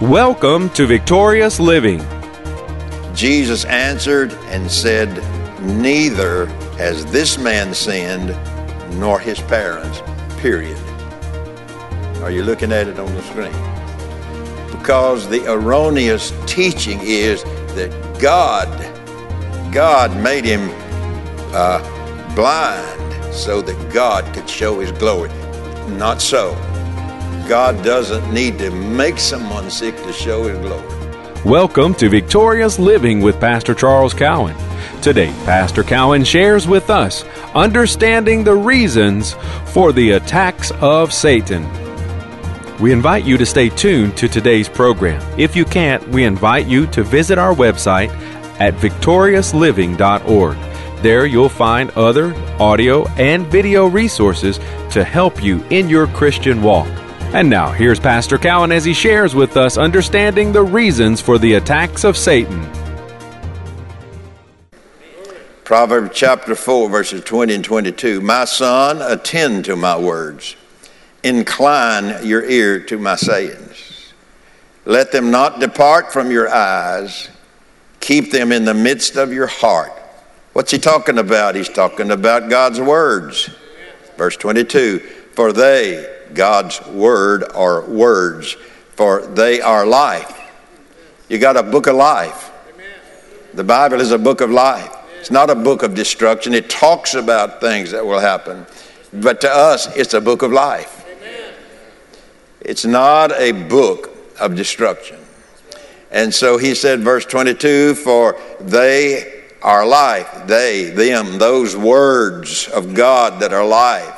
Welcome to Victorious Living. Jesus answered and said, Neither has this man sinned, nor his parents, period. Are you looking at it on the screen? Because the erroneous teaching is that God, God made him uh, blind so that God could show his glory. Not so. God doesn't need to make someone sick to show his glory. Welcome to Victorious Living with Pastor Charles Cowan. Today, Pastor Cowan shares with us understanding the reasons for the attacks of Satan. We invite you to stay tuned to today's program. If you can't, we invite you to visit our website at victoriousliving.org. There you'll find other audio and video resources to help you in your Christian walk. And now, here's Pastor Cowan as he shares with us understanding the reasons for the attacks of Satan. Proverbs chapter 4, verses 20 and 22. My son, attend to my words, incline your ear to my sayings. Let them not depart from your eyes, keep them in the midst of your heart. What's he talking about? He's talking about God's words. Verse 22 For they, God's word, are words, for they are life. You got a book of life. The Bible is a book of life. It's not a book of destruction. It talks about things that will happen. But to us, it's a book of life. It's not a book of destruction. And so he said, verse 22 For they are life, they, them, those words of God that are life.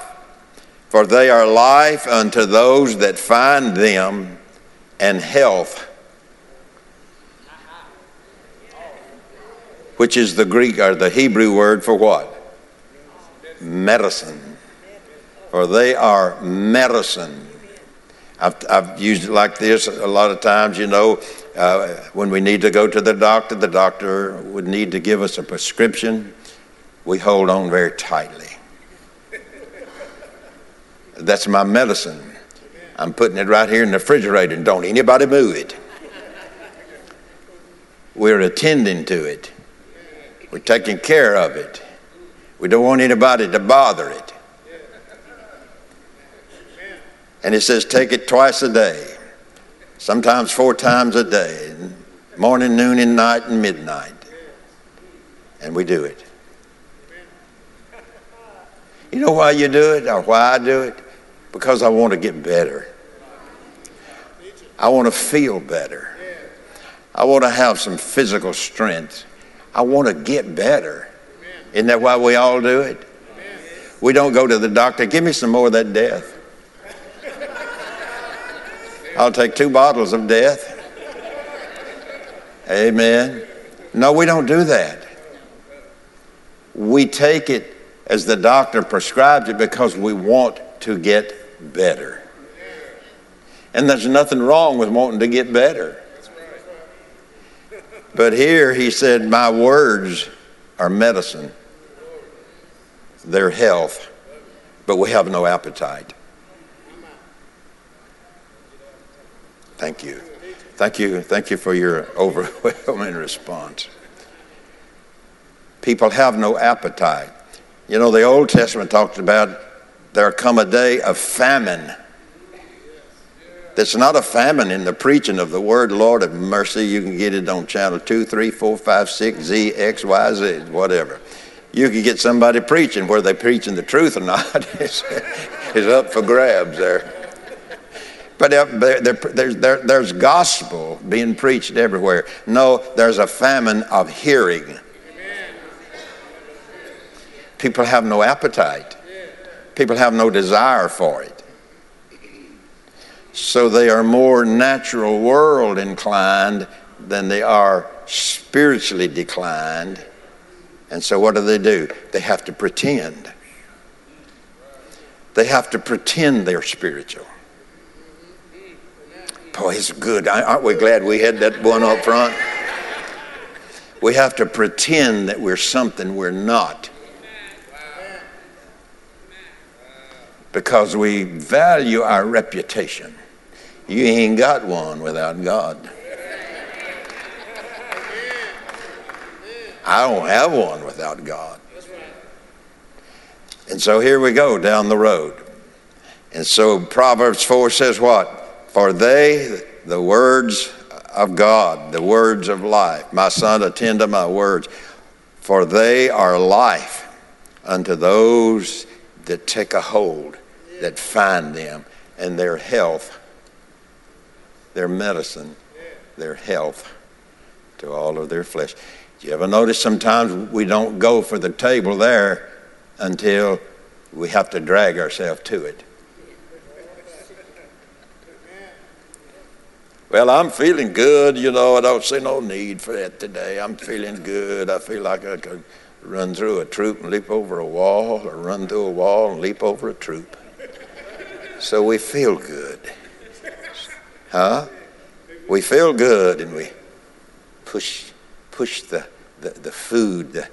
For they are life unto those that find them, and health which is the Greek or the Hebrew word for what? Medicine. For they are medicine. I've, I've used it like this a lot of times, you know, uh, when we need to go to the doctor, the doctor would need to give us a prescription. We hold on very tightly. That's my medicine. I'm putting it right here in the refrigerator and don't anybody move it. We're attending to it. We're taking care of it. We don't want anybody to bother it. And it says take it twice a day, sometimes four times a day, morning, noon, and night, and midnight. And we do it. You know why you do it or why I do it? Because I want to get better. I want to feel better. I want to have some physical strength. I want to get better. Isn't that why we all do it? We don't go to the doctor, give me some more of that death. I'll take two bottles of death. Amen. No, we don't do that. We take it as the doctor prescribed it because we want to get better. And there's nothing wrong with wanting to get better. But here he said, My words are medicine, they're health, but we have no appetite. Thank you. Thank you. Thank you for your overwhelming response. People have no appetite. You know, the Old Testament talks about there come a day of famine. That's not a famine in the preaching of the word, Lord of mercy. You can get it on channel 2, 3, 4, 5, 6, Z, X, Y, Z, whatever. You can get somebody preaching where they're preaching the truth or not is, up for grabs there. But uh, there, there, there, there's gospel being preached everywhere. No, there's a famine of hearing. People have no appetite. People have no desire for it. So they are more natural world inclined than they are spiritually declined. And so what do they do? They have to pretend. They have to pretend they're spiritual. Boy, it's good. Aren't we glad we had that one up front? We have to pretend that we're something we're not. Because we value our reputation. You ain't got one without God. I don't have one without God. And so here we go down the road. And so Proverbs 4 says what? For they, the words of God, the words of life, my son, attend to my words, for they are life unto those that take a hold, that find them, and their health, their medicine, their health to all of their flesh. Do you ever notice sometimes we don't go for the table there until we have to drag ourselves to it? Well, I'm feeling good, you know, I don't see no need for that today. I'm feeling good. I feel like I could run through a troop and leap over a wall, or run through a wall and leap over a troop. So we feel good. Huh? We feel good and we push, push the, the, the food, the,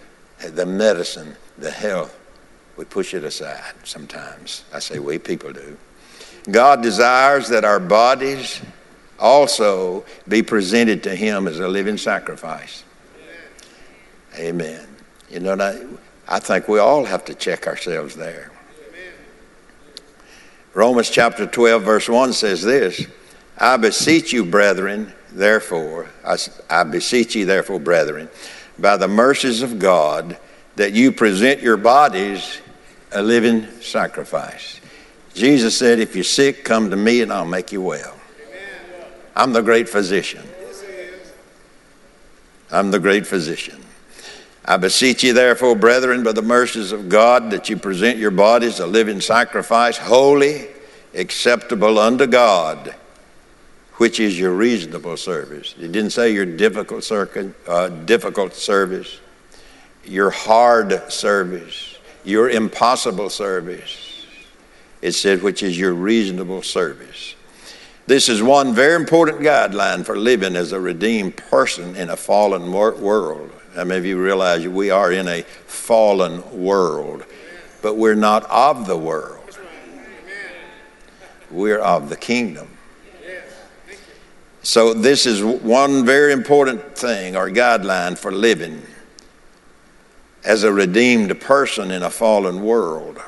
the medicine, the health. We push it aside sometimes. I say we, people do. God desires that our bodies also be presented to Him as a living sacrifice. Amen. You know, I, I think we all have to check ourselves there. Romans chapter 12, verse 1 says this I beseech you, brethren, therefore, I, I beseech you, therefore, brethren, by the mercies of God, that you present your bodies a living sacrifice. Jesus said, If you're sick, come to me and I'll make you well. I'm the great physician. I'm the great physician. I beseech you, therefore, brethren, by the mercies of God, that you present your bodies a living sacrifice, holy, acceptable unto God, which is your reasonable service. It didn't say your difficult, uh, difficult service, your hard service, your impossible service. It said, which is your reasonable service. This is one very important guideline for living as a redeemed person in a fallen world. How many of you realize we are in a fallen world, but we're not of the world? We're of the kingdom. So, this is one very important thing or guideline for living as a redeemed person in a fallen world.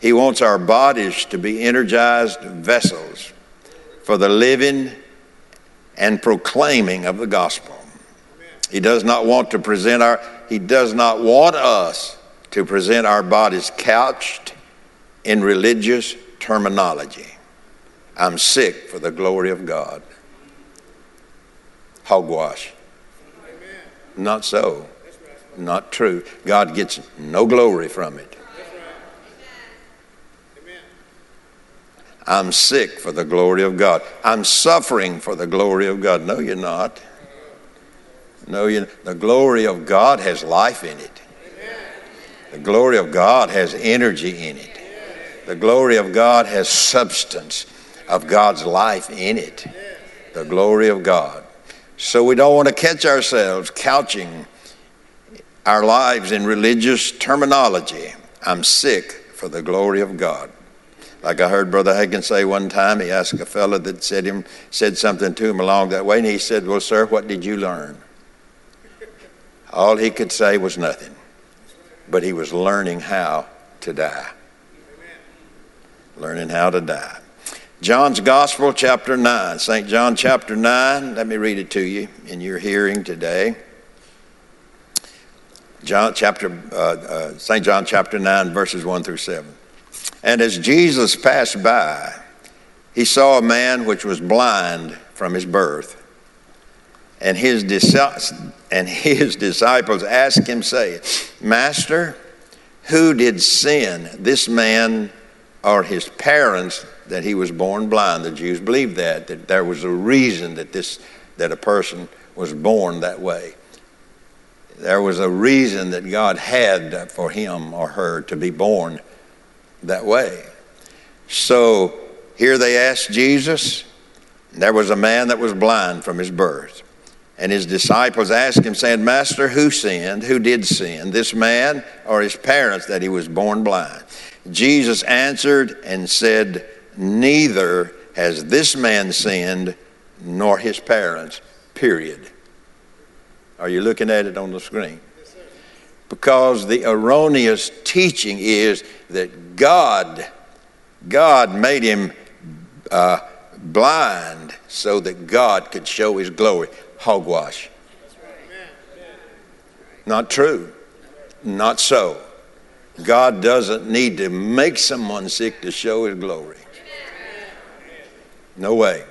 He wants our bodies to be energized vessels for the living and proclaiming of the gospel. He does not want to present our, he does not want us to present our bodies couched in religious terminology. I'm sick for the glory of God. Hogwash. Not so. Not true. God gets no glory from it. I'm sick for the glory of God. I'm suffering for the glory of God. No, you're not. No, you the glory of God has life in it. The glory of God has energy in it. The glory of God has substance of God's life in it. The glory of God. So we don't want to catch ourselves couching our lives in religious terminology. I'm sick for the glory of God. Like I heard Brother Hagin say one time, he asked a fellow that said him said something to him along that way, and he said, "Well, sir, what did you learn?" All he could say was nothing, but he was learning how to die. Learning how to die. John's Gospel, chapter 9. St. John, chapter 9. Let me read it to you in your hearing today. John, chapter, uh, uh, St. John, chapter 9, verses 1 through 7. And as Jesus passed by, he saw a man which was blind from his birth. And his, and his disciples asked him, saying, Master, who did sin, this man or his parents, that he was born blind? The Jews believed that, that there was a reason that, this, that a person was born that way. There was a reason that God had for him or her to be born that way. So here they asked Jesus. There was a man that was blind from his birth. And his disciples asked him, saying, Master, who sinned? Who did sin? This man or his parents that he was born blind? Jesus answered and said, Neither has this man sinned, nor his parents, period. Are you looking at it on the screen? Because the erroneous teaching is that God, God made him uh, blind so that God could show his glory. Hogwash. Not true. Not so. God doesn't need to make someone sick to show his glory. No way.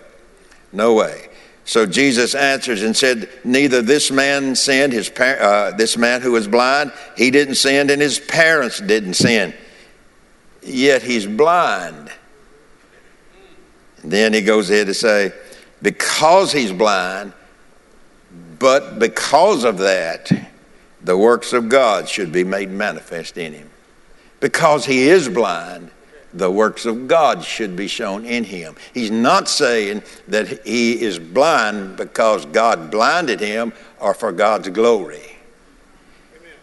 No way. So Jesus answers and said, Neither this man sinned, his par- uh, this man who was blind, he didn't sin, and his parents didn't sin. Yet he's blind. And then he goes ahead to say, Because he's blind, but because of that, the works of God should be made manifest in him. Because he is blind, the works of God should be shown in him. He's not saying that he is blind because God blinded him or for God's glory.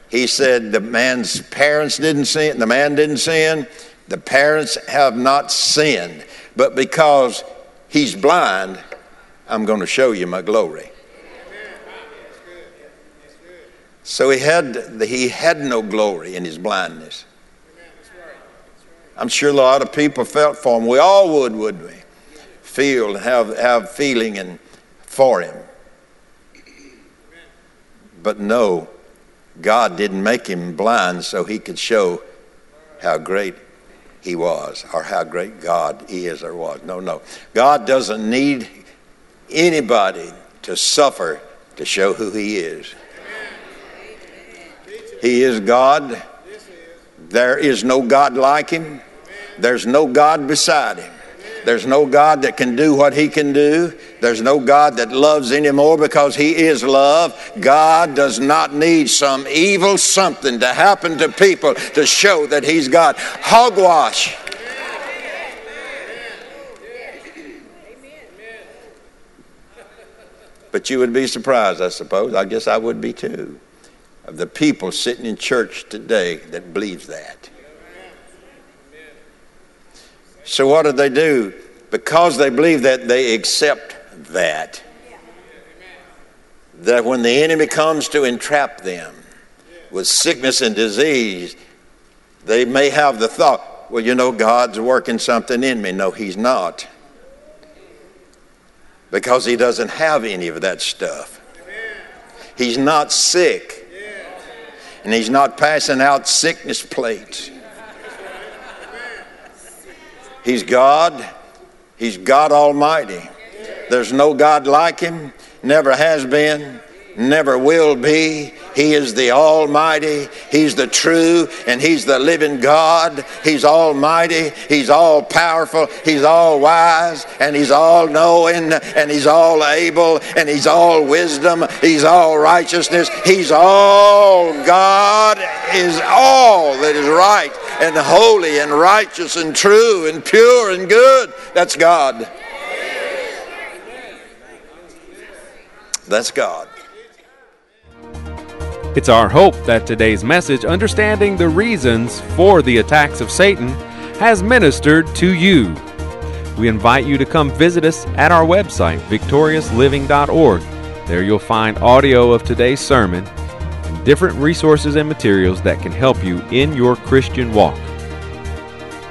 He said the man's parents didn't sin, the man didn't sin, the parents have not sinned. But because he's blind, I'm going to show you my glory. So he had, he had no glory in his blindness. I'm sure a lot of people felt for him. We all would, would we? Feel and have, have feeling and for him. But no, God didn't make him blind so he could show how great he was or how great God is or was. No, no. God doesn't need anybody to suffer to show who he is. He is God. There is no God like him. There's no God beside him. There's no God that can do what he can do. There's no God that loves anymore because he is love. God does not need some evil something to happen to people to show that he's God. Hogwash. But you would be surprised, I suppose. I guess I would be too. Of the people sitting in church today that believes that. So, what do they do? Because they believe that, they accept that. That when the enemy comes to entrap them with sickness and disease, they may have the thought, well, you know, God's working something in me. No, He's not. Because He doesn't have any of that stuff. He's not sick. And He's not passing out sickness plates. He's God. He's God Almighty. There's no God like Him, never has been, never will be. He is the Almighty. He's the true and He's the living God. He's Almighty. He's all powerful. He's all wise and He's all knowing and He's all able and He's all wisdom. He's all righteousness. He's all God is all that is right and holy and righteous and true and pure and good. That's God. That's God. It's our hope that today's message, Understanding the Reasons for the Attacks of Satan, has ministered to you. We invite you to come visit us at our website, victoriousliving.org. There you'll find audio of today's sermon and different resources and materials that can help you in your Christian walk.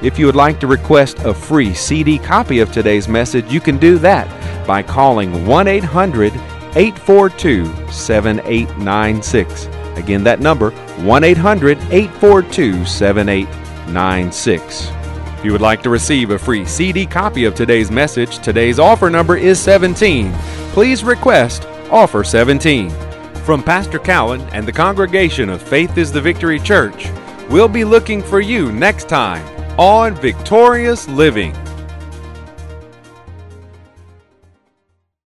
If you would like to request a free CD copy of today's message, you can do that by calling 1 800 842 7896. Again, that number 1 800 842 7896. If you would like to receive a free CD copy of today's message, today's offer number is 17. Please request offer 17. From Pastor Cowan and the congregation of Faith is the Victory Church, we'll be looking for you next time on Victorious Living.